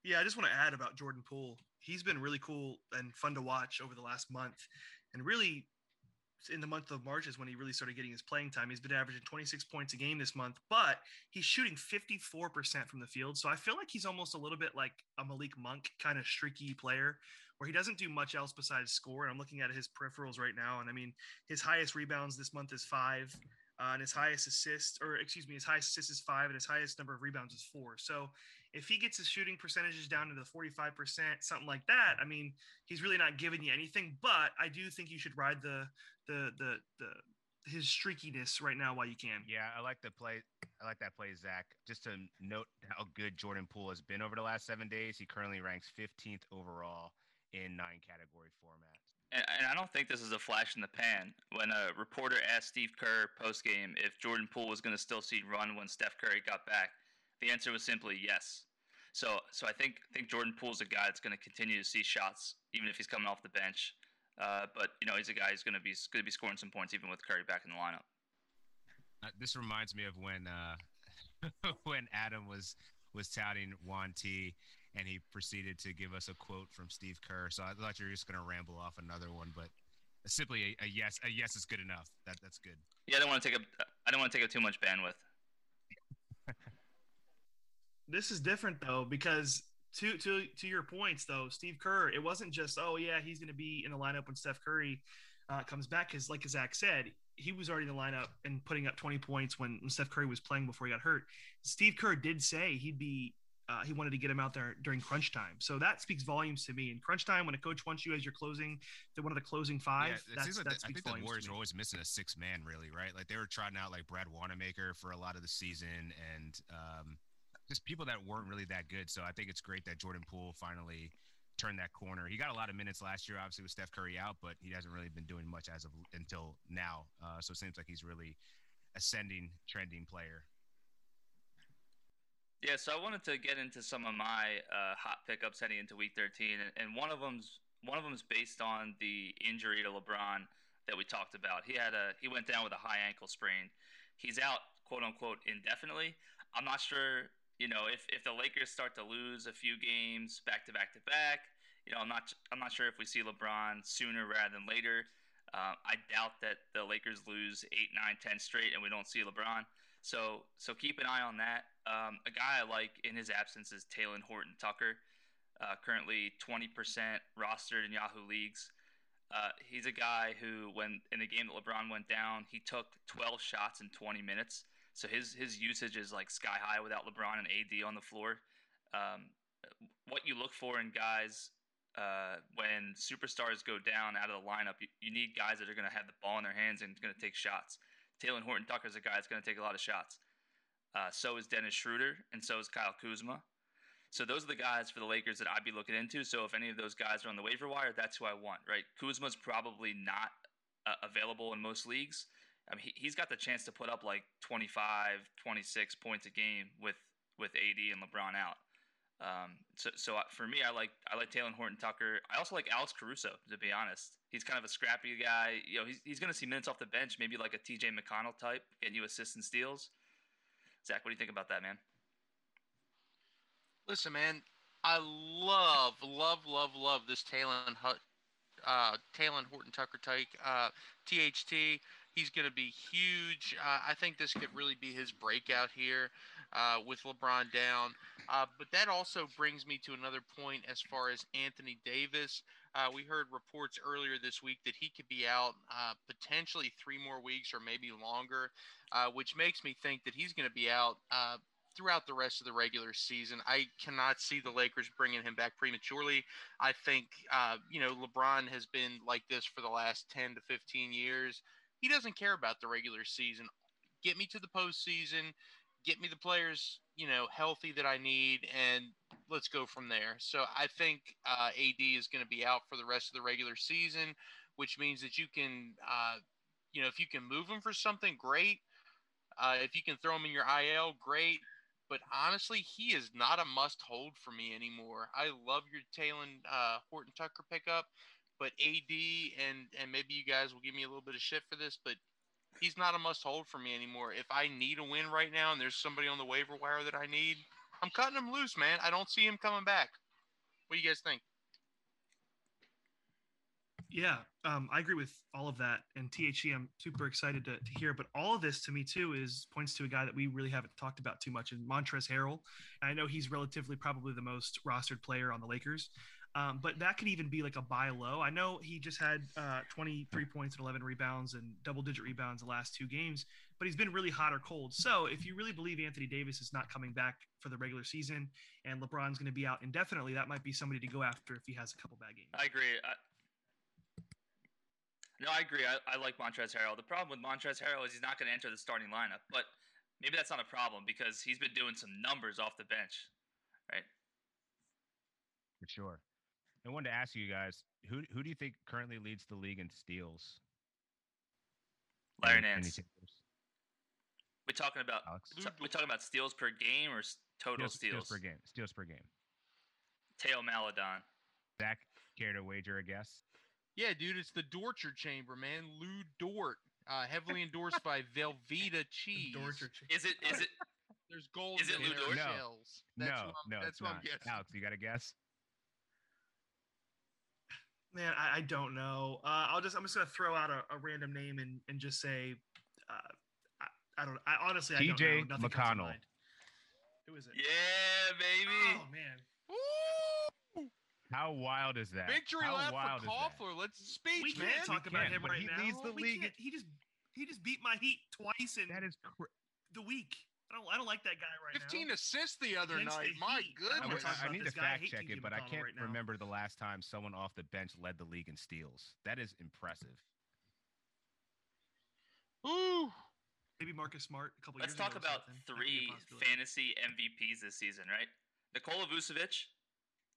Yeah, I just want to add about Jordan Poole. He's been really cool and fun to watch over the last month, and really in the month of March is when he really started getting his playing time. He's been averaging 26 points a game this month, but he's shooting 54% from the field. So I feel like he's almost a little bit like a Malik Monk kind of streaky player where he doesn't do much else besides score. And I'm looking at his peripherals right now. And I mean, his highest rebounds this month is five. Uh, and his highest assist, or excuse me, his highest assist is five, and his highest number of rebounds is four. So if he gets his shooting percentages down to the 45%, something like that, I mean, he's really not giving you anything. But I do think you should ride the the the the his streakiness right now while you can. Yeah, I like the play. I like that play, Zach. Just to note how good Jordan Poole has been over the last seven days. He currently ranks 15th overall in nine category formats. And, and I don't think this is a flash in the pan. When a reporter asked Steve Kerr post game if Jordan Poole was going to still see run when Steph Curry got back, the answer was simply yes. So, so I think think Jordan Poole's a guy that's going to continue to see shots even if he's coming off the bench. Uh, but you know he's a guy who's going to be going to be scoring some points even with Curry back in the lineup. Uh, this reminds me of when uh, *laughs* when Adam was was touting Juan T, and he proceeded to give us a quote from Steve Kerr. So I thought you were just going to ramble off another one, but simply a, a, yes, a yes is good enough. That that's good. Yeah, I don't want to take up I don't want to take up too much bandwidth. This is different though because to to to your points though, Steve Kerr, it wasn't just oh yeah he's going to be in the lineup when Steph Curry uh, comes back because like Zach said, he was already in the lineup and putting up 20 points when, Steph Curry was playing before he got hurt. Steve Kerr did say he'd be uh, he wanted to get him out there during crunch time. So that speaks volumes to me. In crunch time, when a coach wants you as your closing, to one of the closing five, yeah, that's, like that I think the Warriors are always missing a six man, really, right? Like they were trotting out like Brad Wanamaker for a lot of the season, and um, just people that weren't really that good. So I think it's great that Jordan Poole finally turned that corner. He got a lot of minutes last year, obviously with Steph Curry out, but he hasn't really been doing much as of until now. Uh, so it seems like he's really ascending, trending player. Yeah, so I wanted to get into some of my uh, hot pickups heading into Week 13, and, and one of them's one of them's based on the injury to LeBron that we talked about. He had a he went down with a high ankle sprain. He's out, quote unquote, indefinitely. I'm not sure you know, if, if the Lakers start to lose a few games back to back to back, you know, I'm not I'm not sure if we see LeBron sooner rather than later. Uh, I doubt that the Lakers lose eight, nine, ten straight, and we don't see LeBron. So so keep an eye on that. Um, a guy I like in his absence is Talen Horton Tucker, uh, currently 20% rostered in Yahoo leagues. Uh, he's a guy who, when in the game that LeBron went down, he took 12 shots in 20 minutes. So his his usage is like sky high without LeBron and AD on the floor. Um, what you look for in guys uh, when superstars go down out of the lineup, you, you need guys that are going to have the ball in their hands and going to take shots. Talen Horton Tucker is a guy that's going to take a lot of shots. Uh, so is Dennis Schroeder, and so is Kyle Kuzma. So those are the guys for the Lakers that I'd be looking into. So if any of those guys are on the waiver wire, that's who I want, right? Kuzma's probably not uh, available in most leagues. I mean, he, he's got the chance to put up like 25, 26 points a game with with AD and LeBron out. Um, so, so for me, I like I like Talen Horton Tucker. I also like Alex Caruso. To be honest, he's kind of a scrappy guy. You know, he's he's going to see minutes off the bench, maybe like a TJ McConnell type, getting you assists and steals. Zach, what do you think about that, man? Listen, man, I love, love, love, love this Talen uh, Talen Horton Tucker take uh, THT. He's going to be huge. Uh, I think this could really be his breakout here uh, with LeBron down. Uh, but that also brings me to another point as far as Anthony Davis. Uh, we heard reports earlier this week that he could be out uh, potentially three more weeks or maybe longer, uh, which makes me think that he's going to be out throughout the rest of the regular season. I cannot see the Lakers bringing him back prematurely. I think, uh, you know, LeBron has been like this for the last 10 to 15 years. He doesn't care about the regular season. Get me to the postseason, get me the players, you know, healthy that I need, and let's go from there. So I think uh, AD is going to be out for the rest of the regular season, which means that you can, uh, you know, if you can move him for something, great. Uh, if you can throw him in your IL, great but honestly, he is not a must hold for me anymore. I love your Talen uh, Horton Tucker pickup, but AD and and maybe you guys will give me a little bit of shit for this, but he's not a must hold for me anymore. If I need a win right now and there's somebody on the waiver wire that I need, I'm cutting him loose, man. I don't see him coming back. What do you guys think? Yeah, um, I agree with all of that. And THT, I'm super excited to, to hear. But all of this to me too is points to a guy that we really haven't talked about too much, in Montrezl Harrell. And I know he's relatively probably the most rostered player on the Lakers, um, but that could even be like a buy low. I know he just had uh, 23 points and 11 rebounds and double digit rebounds the last two games, but he's been really hot or cold. So if you really believe Anthony Davis is not coming back for the regular season and LeBron's going to be out indefinitely, that might be somebody to go after if he has a couple bad games. I agree. I, no, I agree. I, I like Montrezl Harrell. The problem with Montrezl Harrell is he's not going to enter the starting lineup, but maybe that's not a problem because he's been doing some numbers off the bench, right? For sure. I wanted to ask you guys who who do you think currently leads the league in steals? Larry Any- any Nance. We're talking about Alex. we're talking about steals per game or total Steals, steals. steals per game. Steals per game. Theo Maledon. Zach, care to wager a guess? Yeah, dude, it's the Dorcher Chamber, man. Lu Dort, uh, heavily endorsed by *laughs* Velveeta Cheese. Dorcher Is it? Is it? There's gold Is it Lou their Dort? No. shells. That's no, what I'm, no, that's what not. I'm guessing. Alex, you got a guess? Man, I, I don't know. Uh, I'll just I'm just gonna throw out a, a random name and, and just say, uh, I, I don't. I honestly I don't know. TJ Nothing McConnell. Who is it? Yeah, baby. Oh man. Woo! How wild is that? Victory How lap wild for is that? Koffler. Let's speech, We man. can't talk about can't, him but right he now. leads the We league can't- He just he just beat my Heat twice in That is cr- the week. I don't I don't like that guy right 15 now. assists the other Against night. the My Heat. I I, goodness. I need to fact hate check it, but I can't right remember the last time someone off the bench led the league in steals. That is impressive. Ooh. Maybe Marcus Smart a couple Let's years talk or about something. That could be a three fantasy MVPs this season, right? Nikola Vucevic,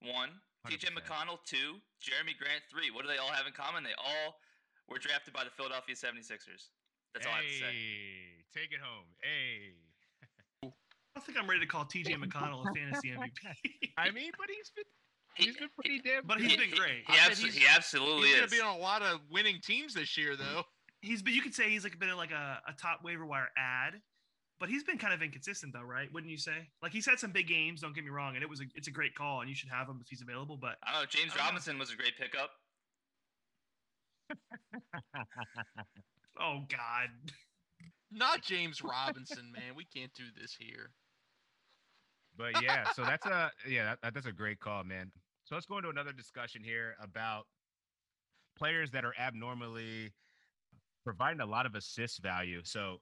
one. TJ 100%. McConnell, two. Jerami Grant, three. What do they all have in common? They all were drafted by the Philadelphia 76ers. That's all I have to say. Take it home. Hey. I don't think I'm ready to call TJ McConnell a fantasy *laughs* MVP. I mean, but he's been He- he's been pretty damn. But good. he's been great. He, I abso- he's- he absolutely He's going is. to be on a lot of winning teams this year, though. He's been you could say he's like been like a, a top waiver wire ad, but he's been kind of inconsistent though, right? Wouldn't you say? Like he's had some big games. Don't get me wrong, and it was a it's a great call, and you should have him if he's available. But I don't know. James I don't know. Robinson was a great pickup. oh god, *laughs* Not James Robinson, man. We can't do this here. But yeah, so that's a yeah, that, that's a great call, man. So let's go into another discussion here about players that are abnormally providing a lot of assist value. So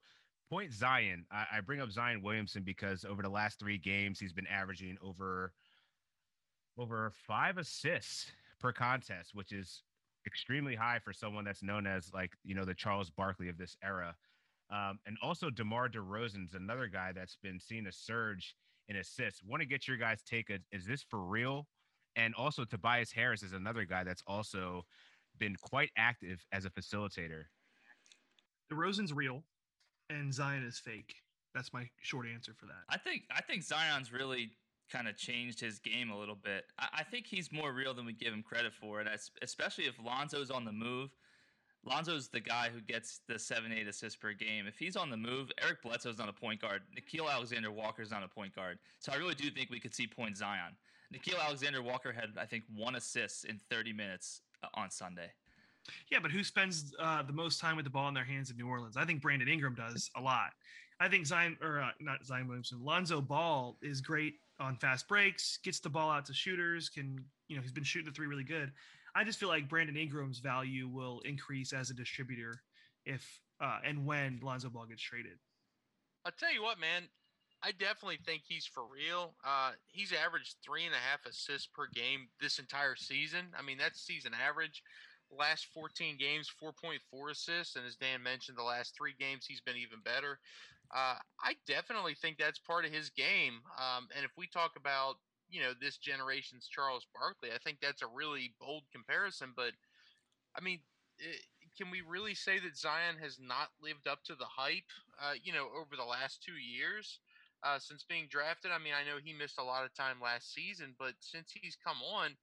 point Zion, I, I bring up Zion Williamson because over the last three games, he's been averaging over over five assists per contest, which is extremely high for someone that's known as like you know the Charles Barkley of this era. Um, and also DeMar DeRozan's another guy that's been seeing a surge in assists. Want to get your guys' take? Is this for real? And also Tobias Harris is another guy that's also been quite active as a facilitator. The DeRozan's real, and Zion is fake. That's my short answer for that. I think I think Zion's really kind of changed his game a little bit. I, I think he's more real than we give him credit for, and that's, especially if Lonzo's on the move. Lonzo's the guy who gets the seven, eight assists per game. If he's on the move, Eric Bledsoe's not a point guard. Nickeil Alexander Walker's not a point guard. So I really do think we could see point Zion. Nickeil Alexander Walker had, I think, one assist in 30 minutes uh, on Sunday. Yeah, but who spends uh, the most time with the ball in their hands in New Orleans? I think Brandon Ingram does a lot. I think Zion or uh, not Zion Williamson, Lonzo Ball is great on fast breaks, gets the ball out to shooters, can you know he's been shooting the three really good. I just feel like Brandon Ingram's value will increase as a distributor if uh, and when Lonzo Ball gets traded. I'll tell you what, man. I definitely think he's for real. Uh, he's averaged three and a half assists per game this entire season. I mean, that's season average. Last 14 games, 4.4 assists, and as Dan mentioned, the last three games he's been even better. Uh, I definitely think that's part of his game. Um, and if we talk about you know this generation's Charles Barkley, I think that's a really bold comparison. But I mean, eh, can we really say that Zion has not lived up to the hype? Uh, you know, over the last two years uh, since being drafted. I mean, I know he missed a lot of time last season, but since he's come on,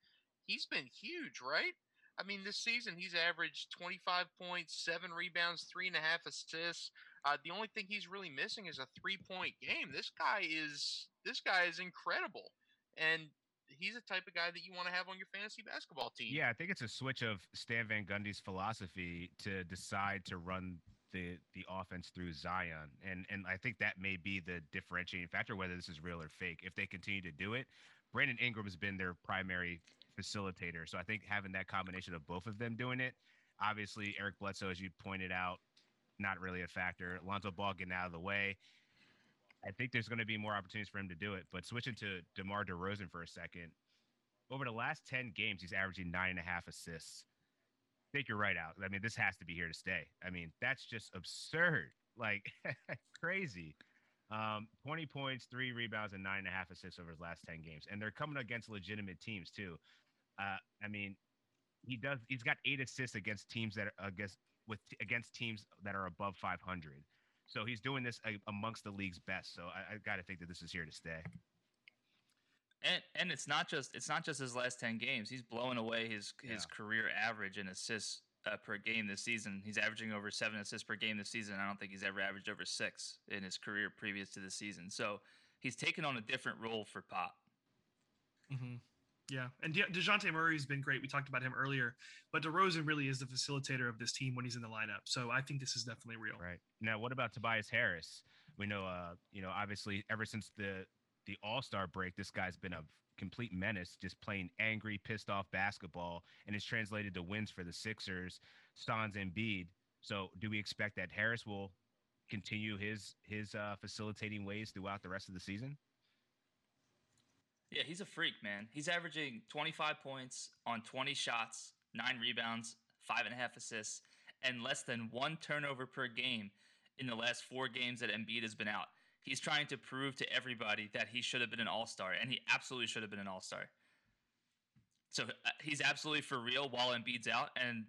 he's been huge, right? I I mean, this season he's averaged 25 points, seven rebounds, three and a half assists. Uh, the only thing he's really missing is a three-point game. This guy is this guy is incredible, and he's the type of guy that you want to have on your fantasy basketball team. Yeah, I think it's a switch of Stan Van Gundy's philosophy to decide to run the the offense through Zion, and and I think that may be the differentiating factor whether this is real or fake. If they continue to do it, Brandon Ingram has been their primary facilitator, so I think having that combination of both of them doing it, obviously Eric Bledsoe, as you pointed out, not really a factor. Lonzo Ball getting out of the way. I think there's going to be more opportunities for him to do it. But switching to DeMar DeRozan for a second, over the last 10 games, he's averaging nine and a half assists. Take your right out. I mean, this has to be here to stay. I mean, that's just absurd. *laughs* Like, crazy. Um, 20 points, three rebounds, and nine and a half assists over his last 10 games. And they're coming against legitimate teams, too. Uh, I mean, he does, he's got eight assists against teams that are against, with, against teams that are above 500. So he's doing this amongst the league's best. So I, I got to think that this is here to stay. And and it's not just it's not just his last ten games. He's blowing away his his yeah. career average in assists uh, per game this season. He's averaging over seven assists per game this season. I don't think he's ever averaged over six in his career previous to the season. So he's taken on a different role for Pop. Mm-hmm. Yeah, and De- Dejounte Murray's been great. We talked about him earlier, but DeRozan really is the facilitator of this team when he's in the lineup. So I think this is definitely real. Right now, what about Tobias Harris? We know, uh, you know, obviously, ever since the the All Star break, this guy's been a complete menace, just playing angry, pissed off basketball, and it's translated to wins for the Sixers, Stans and Embiid. So, do we expect that Harris will continue his his uh, facilitating ways throughout the rest of the season? Yeah, he's a freak, man. He's averaging 25 points on 20 shots, nine rebounds, five and a half assists, and less than one turnover per game in the last four games that Embiid has been out. He's trying to prove to everybody that he should have been an all star, and he absolutely should have been an all star. So uh, he's absolutely for real while Embiid's out, and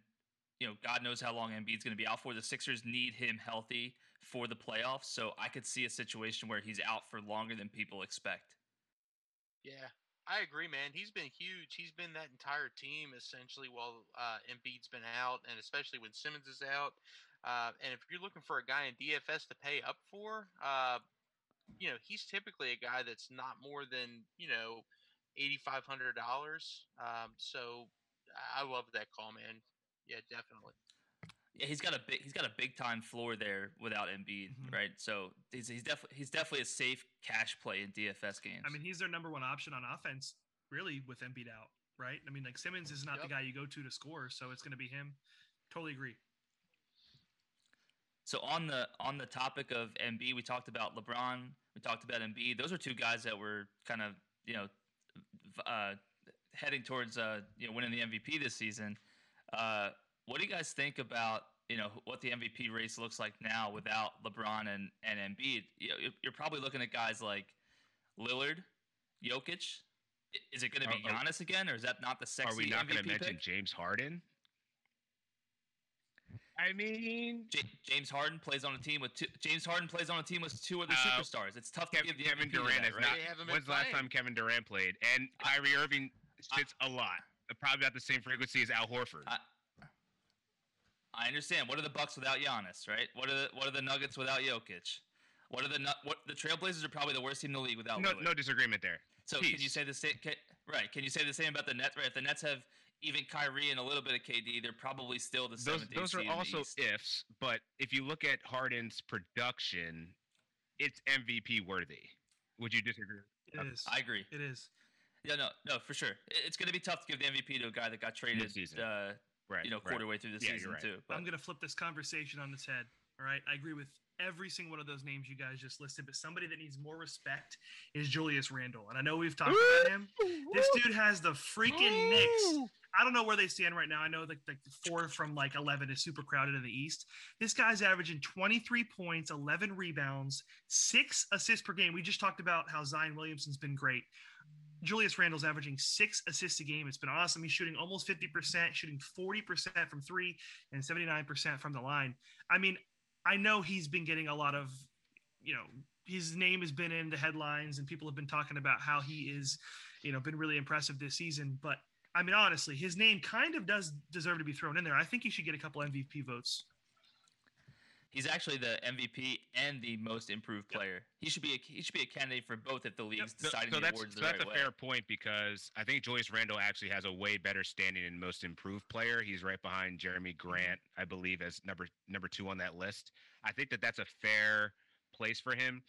you know God knows how long Embiid's going to be out for. The Sixers need him healthy for the playoffs, so I could see a situation where he's out for longer than people expect. Yeah, I agree, man. He's been huge. He's been that entire team essentially while uh, Embiid's been out, and especially when Simmons is out. Uh, and if you're looking for a guy in DFS to pay up for, uh, you know, he's typically a guy that's not more than you know eighty five hundred dollars. Um, so I love that call, man. Yeah, definitely. Yeah, he's got a big he's got a big time floor there without Embiid, mm-hmm. right? So he's he's definitely he's definitely a safe cash play in DFS games. I mean, he's their number one option on offense, really, with Embiid out, right? I mean, like Simmons is not yep. the guy you go to to score, so it's going to be him. Totally agree. So on the on the topic of Embiid, we talked about LeBron, we talked about Embiid. Those are two guys that were kind of you know uh, heading towards uh, you know winning the MVP this season. Uh, what do you guys think about you know what the MVP race looks like now without LeBron and and Embiid? You know, you're probably looking at guys like Lillard, Jokic. Is it going to be Giannis again, or is that not the sexy? Are we not going to mention James Harden? I mean, J- James Harden plays on a team with two. James Harden plays on a team with two other uh, superstars. It's tough Kevin, to give Kevin MVP Durant that, is right? not. When's the last time Kevin Durant played? And Kyrie Irving sits a lot. Probably about the same frequency as Al Horford. I, I understand. What are the Bucks without Giannis, right? What are the what are the Nuggets without Jokic? What are the what the Trailblazers are probably the worst team in the league without no Lillard. no disagreement there. So Peace. can you say the same? Can, right? Can you say the same about the Nets? Right? If the Nets have even Kyrie and a little bit of KD, they're probably still the those. Those are also ifs, but if you look at Harden's production, it's MVP worthy. Would you disagree? It is. I agree. It is. Yeah, no, no, for sure. It's going to be tough to give the MVP to a guy that got traded uh, right, you know, quarter right. way through the yeah, season right. too. But. I'm going to flip this conversation on its head. All right, I agree with every single one of those names you guys just listed, but somebody that needs more respect is Julius Randle. And I know we've talked about him. This dude has the freaking Knicks. I don't know where they stand right now. I know that the four from like 11 is super crowded in the East. This guy's averaging 23 points, 11 rebounds, six assists per game. We just talked about how Zion Williamson's been great. Julius Randle's averaging six assists a game. It's been awesome. He's shooting almost 50%, shooting 40% from three and 79% from the line. I mean, I know he's been getting a lot of, you know, his name has been in the headlines and people have been talking about how he is, you know, been really impressive this season. But I mean, honestly, his name kind of does deserve to be thrown in there. I think he should get a couple MVP votes. He's actually the MVP and the most improved Yep. player. He should be a, he should be a candidate for both if the league's So, deciding so the that's, awards so the that's right a way. fair point because I think Julius Randle actually has a way better standing in most improved player. He's right behind Jerami Grant, I believe, as number number two on that list. I think that that's a fair place for him.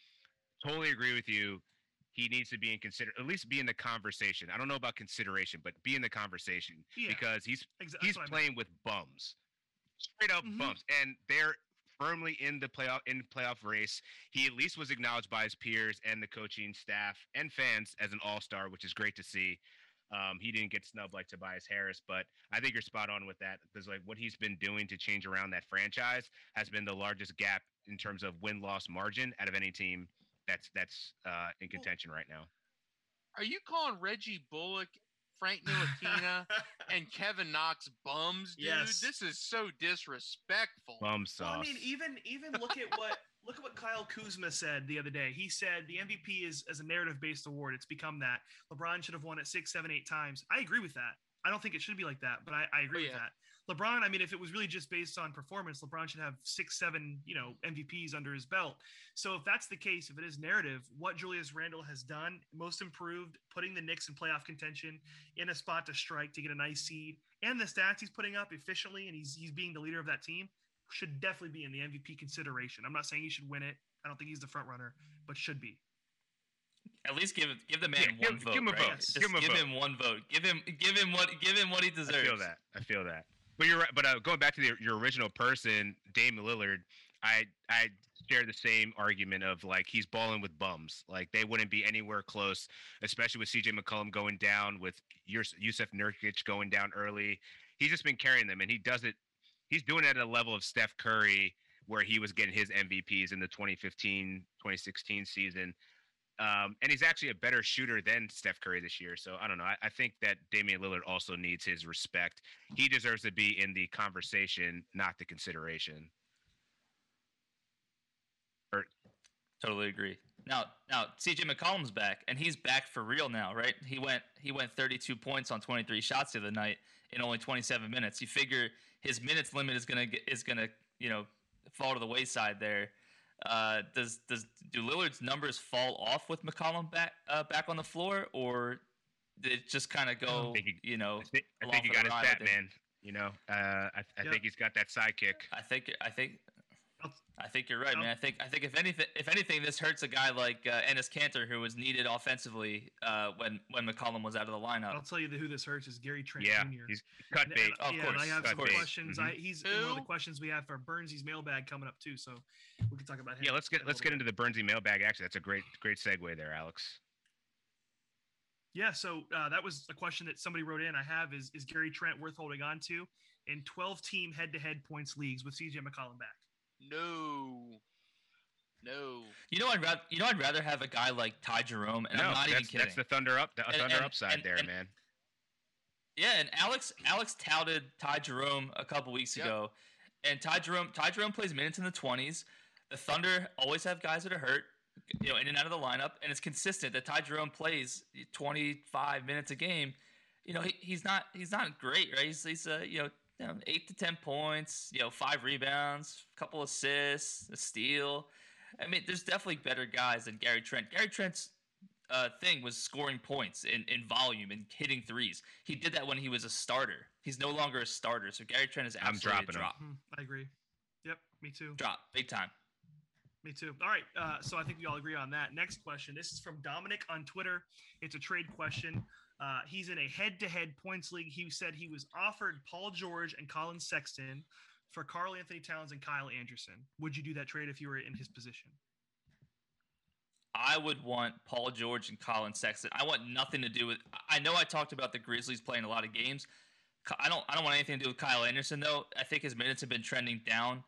Totally agree with you. He needs to be in consider at least be in the conversation. I don't know about consideration, but be in the conversation Yeah. because he's Exactly. he's playing with bums, straight up Mhm. bums, and they're firmly in the playoff in playoff race. He at least was acknowledged by his peers and the coaching staff and fans as an all star, which is great to see. Um, he didn't get snubbed like Tobias Harris, but I think you're spot on with that because like what he's been doing to change around that franchise has been the largest gap in terms of win loss margin out of any team that's that's uh, in contention right now. Are you calling Reggie Bullock, Frank Ntilikina, *laughs* and Kevin Knox bums, dude? Yes. This is so disrespectful. Bum Well, sauce. I mean, even even look at what *laughs* look at what Kyle Kuzma said the other day. He said the MVP is as a narrative based award. It's become that LeBron should have won it six, seven, eight times. I agree with that. I don't think it should be like that, but I, I agree Oh, with that. LeBron, I mean, if it was really just based on performance, LeBron should have six, seven, you know, MVPs under his belt. So if that's the case, if it is narrative, what Julius Randle has done, most improved, putting the Knicks in playoff contention, in a spot to strike to get a nice seed, and the stats he's putting up efficiently, and he's he's being the leader of that team, should definitely be in the MVP consideration. I'm not saying he should win it. I don't think he's the front runner, but should be. At least give give the man Yeah, one give- vote. give him a right? vote. Just Give him a give vote. him one vote. Give him give him what give him what he deserves. I feel that. I feel that. But you're right. But uh, going back to the, your original person, Dame Lillard, I I share the same argument of like he's balling with bums. Like they wouldn't be anywhere close, especially with CJ McCollum going down, with Yus- Jusuf Nurkic going down early. He's just been carrying them, and he does it. He's doing it at a level of Steph Curry, where he was getting his MVPs in the 2015 2016 season. Um, and he's actually a better shooter than Steph Curry this year. So I don't know. I, I think that Damian Lillard also needs his respect. He deserves to be in the conversation, not the consideration. Or, Totally agree. Now, now CJ McCollum's back, and he's back for real now, right? He went he went 32 points on 23 shots the other night in only 27 minutes. You figure his minutes limit is gonna is gonna you know fall to the wayside there. Uh, does does do Lillard's numbers fall off with McCollum back uh, back on the floor, or did it just kind of go he- you know? I think, I think he got his ride, I fat think. man. You know, uh, I, I Yep. think he's got that sidekick. I think I think I'll- I think you're right, I'll- man. I think I think if anything if anything this hurts a guy like uh, Enes Kanter who was needed offensively uh, when when McCollum was out of the lineup. I'll tell you who this hurts is Gary Trent Yeah, Jr. he's cut bait. and- Of yeah, course, and I have cut some bait. questions. Mhm. I, he's in one of the questions we have for Burnsy's mailbag coming up too, so we can talk about him. Yeah, let's get let's get bit. into the Bernsey mailbag. Actually, that's a great great segue there, Alex. Yeah, so uh, that was a question that somebody wrote in. I have is is Gary Trent worth holding on to in 12 team head to head points leagues with CJ McCollum back? No. No. You know, I'd rather you know I'd rather have a guy like Ty Jerome, and no, I'm not even kidding. that's the thunder up, the And- thunder and- upside and- there, and- man. Yeah, and Alex Alex touted Ty Jerome a couple weeks Yep. ago, and Ty Jerome Ty Jerome plays minutes in the twenties. The Thunder always have guys that are hurt, you know, in and out of the lineup, and it's consistent that Ty Jerome plays twenty five minutes a game. You know, he, he's not he's not great, right? He's he's uh, you know. You know, Eight to ten points, you know, five rebounds, a couple assists, a steal. I mean, there's definitely better guys than Gary Trent. Gary Trent's uh, thing was scoring points in, in volume and hitting threes. He did that when he was a starter. He's no longer a starter, so Gary Trent is I'm absolutely dropping a him. drop. Hmm, I agree. Yep, me too. Drop big time. Me too. All right. Uh, so I think we all agree on that. Next question. This is from Dominic on Twitter. It's a trade question. Uh, he's in a head to head points league. He said he was offered Paul George and Collin Sexton for Karl Anthony Towns and Kyle Anderson. Would you do that trade if you were in his position? I would want Paul George and Collin Sexton. I want nothing to do with. I know I talked about the Grizzlies playing a lot of games. I don't. I don't want anything to do with Kyle Anderson though. I think his minutes have been trending down.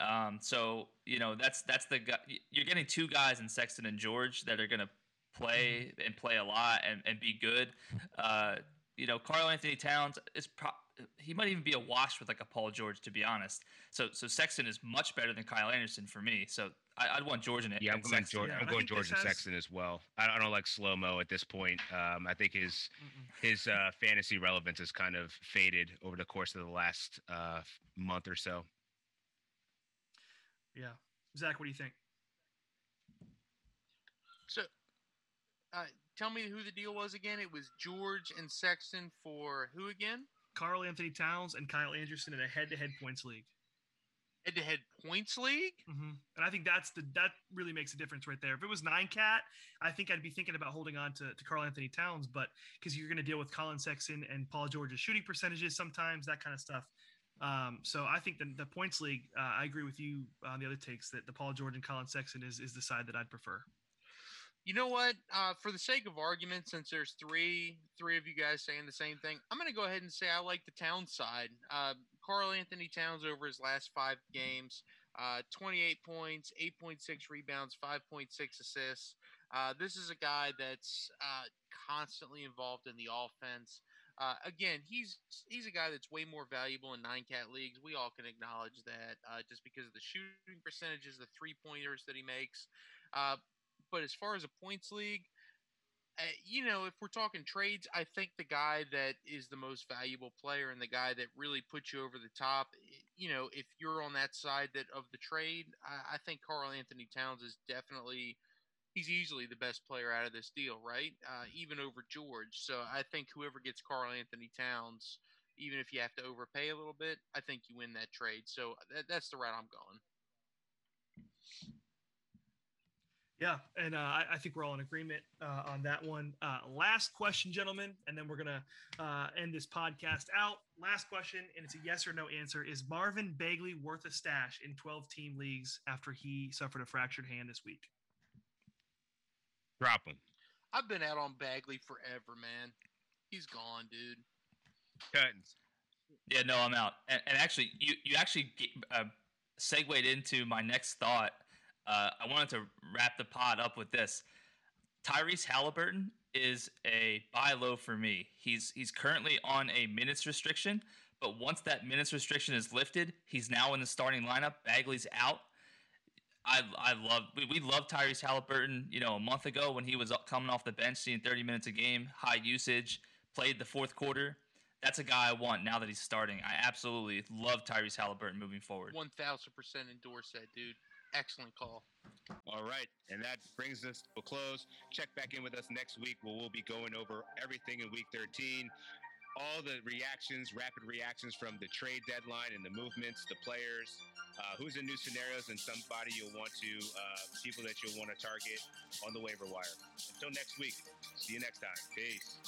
Um, so you know that's that's the guy. You're getting two guys in Sexton and George that are going to play and play a lot and, and be good. Uh, you know, Karl Anthony Towns is pro- he might even be a wash with like a Paul George to be honest. So so Sexton is much better than Kyle Anderson for me. So I, would want George in it. Yeah, I'm and going Sexton. George. Yeah, I'm going George and has- Sexton as well. I, I don't like slow mo at this point. Um, I think his Mm-mm. his uh, fantasy relevance has kind of faded over the course of the last uh, month or so. Yeah, Zach, what do you think? So, uh, tell me who the deal was again. It was George and Sexton for who again? Karl Anthony Towns and Kyle Anderson in a head-to-head points league. Head-to-head points league. hmm And I think that's the that really makes a difference right there. If it was nine cat, I think I'd be thinking about holding on to, to Karl Anthony Towns, but because you're going to deal with Collin Sexton and Paul George's shooting percentages sometimes, that kind of stuff. Um, so I think the, the points league, uh, I agree with you on the other takes that the Paul George and Collin Sexton is, is the side that I'd prefer. You know what? Uh, for the sake of argument, since there's three three of you guys saying the same thing, I'm going to go ahead and say I like the Towns side. Uh, Karl Anthony Towns over his last five games, uh, 28 points, 8.6 rebounds, 5.6 assists. Uh, this is a guy that's uh, constantly involved in the offense. Uh, again, he's he's a guy that's way more valuable in nine cat leagues. We all can acknowledge that, uh, just because of the shooting percentages, the three pointers that he makes. Uh, but as far as a points league, uh, you know, if we're talking trades, I think the guy that is the most valuable player and the guy that really puts you over the top, you know, if you're on that side that of the trade, I, I think Karl Anthony Towns is definitely he's easily the best player out of this deal, right? Uh, even over George. So I think whoever gets Karl Anthony Towns, even if you have to overpay a little bit, I think you win that trade. So that, that's the route I'm going. Yeah, and uh, I, I think we're all in agreement uh, on that one. Uh, last question, gentlemen, and then we're gonna uh, end this podcast out. Last question, and it's a yes or no answer: Is Marvin Bagley worth a stash in 12-team leagues after he suffered a fractured hand this week? Drop him. I've been out on Bagley forever, man. He's gone, dude. Cuttings. Yeah, no, I'm out. And, and actually, you you actually uh, segued into my next thought. Uh, I wanted to wrap the pod up with this. Tyrese Halliburton is a buy low for me. He's he's currently on a minutes restriction, but once that minutes restriction is lifted, he's now in the starting lineup. Bagley's out. I I love we, we loved Tyrese Halliburton. You know, a month ago when he was coming off the bench, seeing 30 minutes a game, high usage, played the fourth quarter. That's a guy I want now that he's starting. I absolutely love Tyrese Halliburton moving forward. One thousand percent endorse that, dude. Excellent call. All right, and that brings us to a close. Check back in with us next week where we'll be going over everything in week 13. All the reactions, rapid reactions from the trade deadline and the movements, the players, uh, who's in new scenarios, and somebody you'll want to, uh, people that you'll want to target on the waiver wire. Until next week, see you next time. Peace.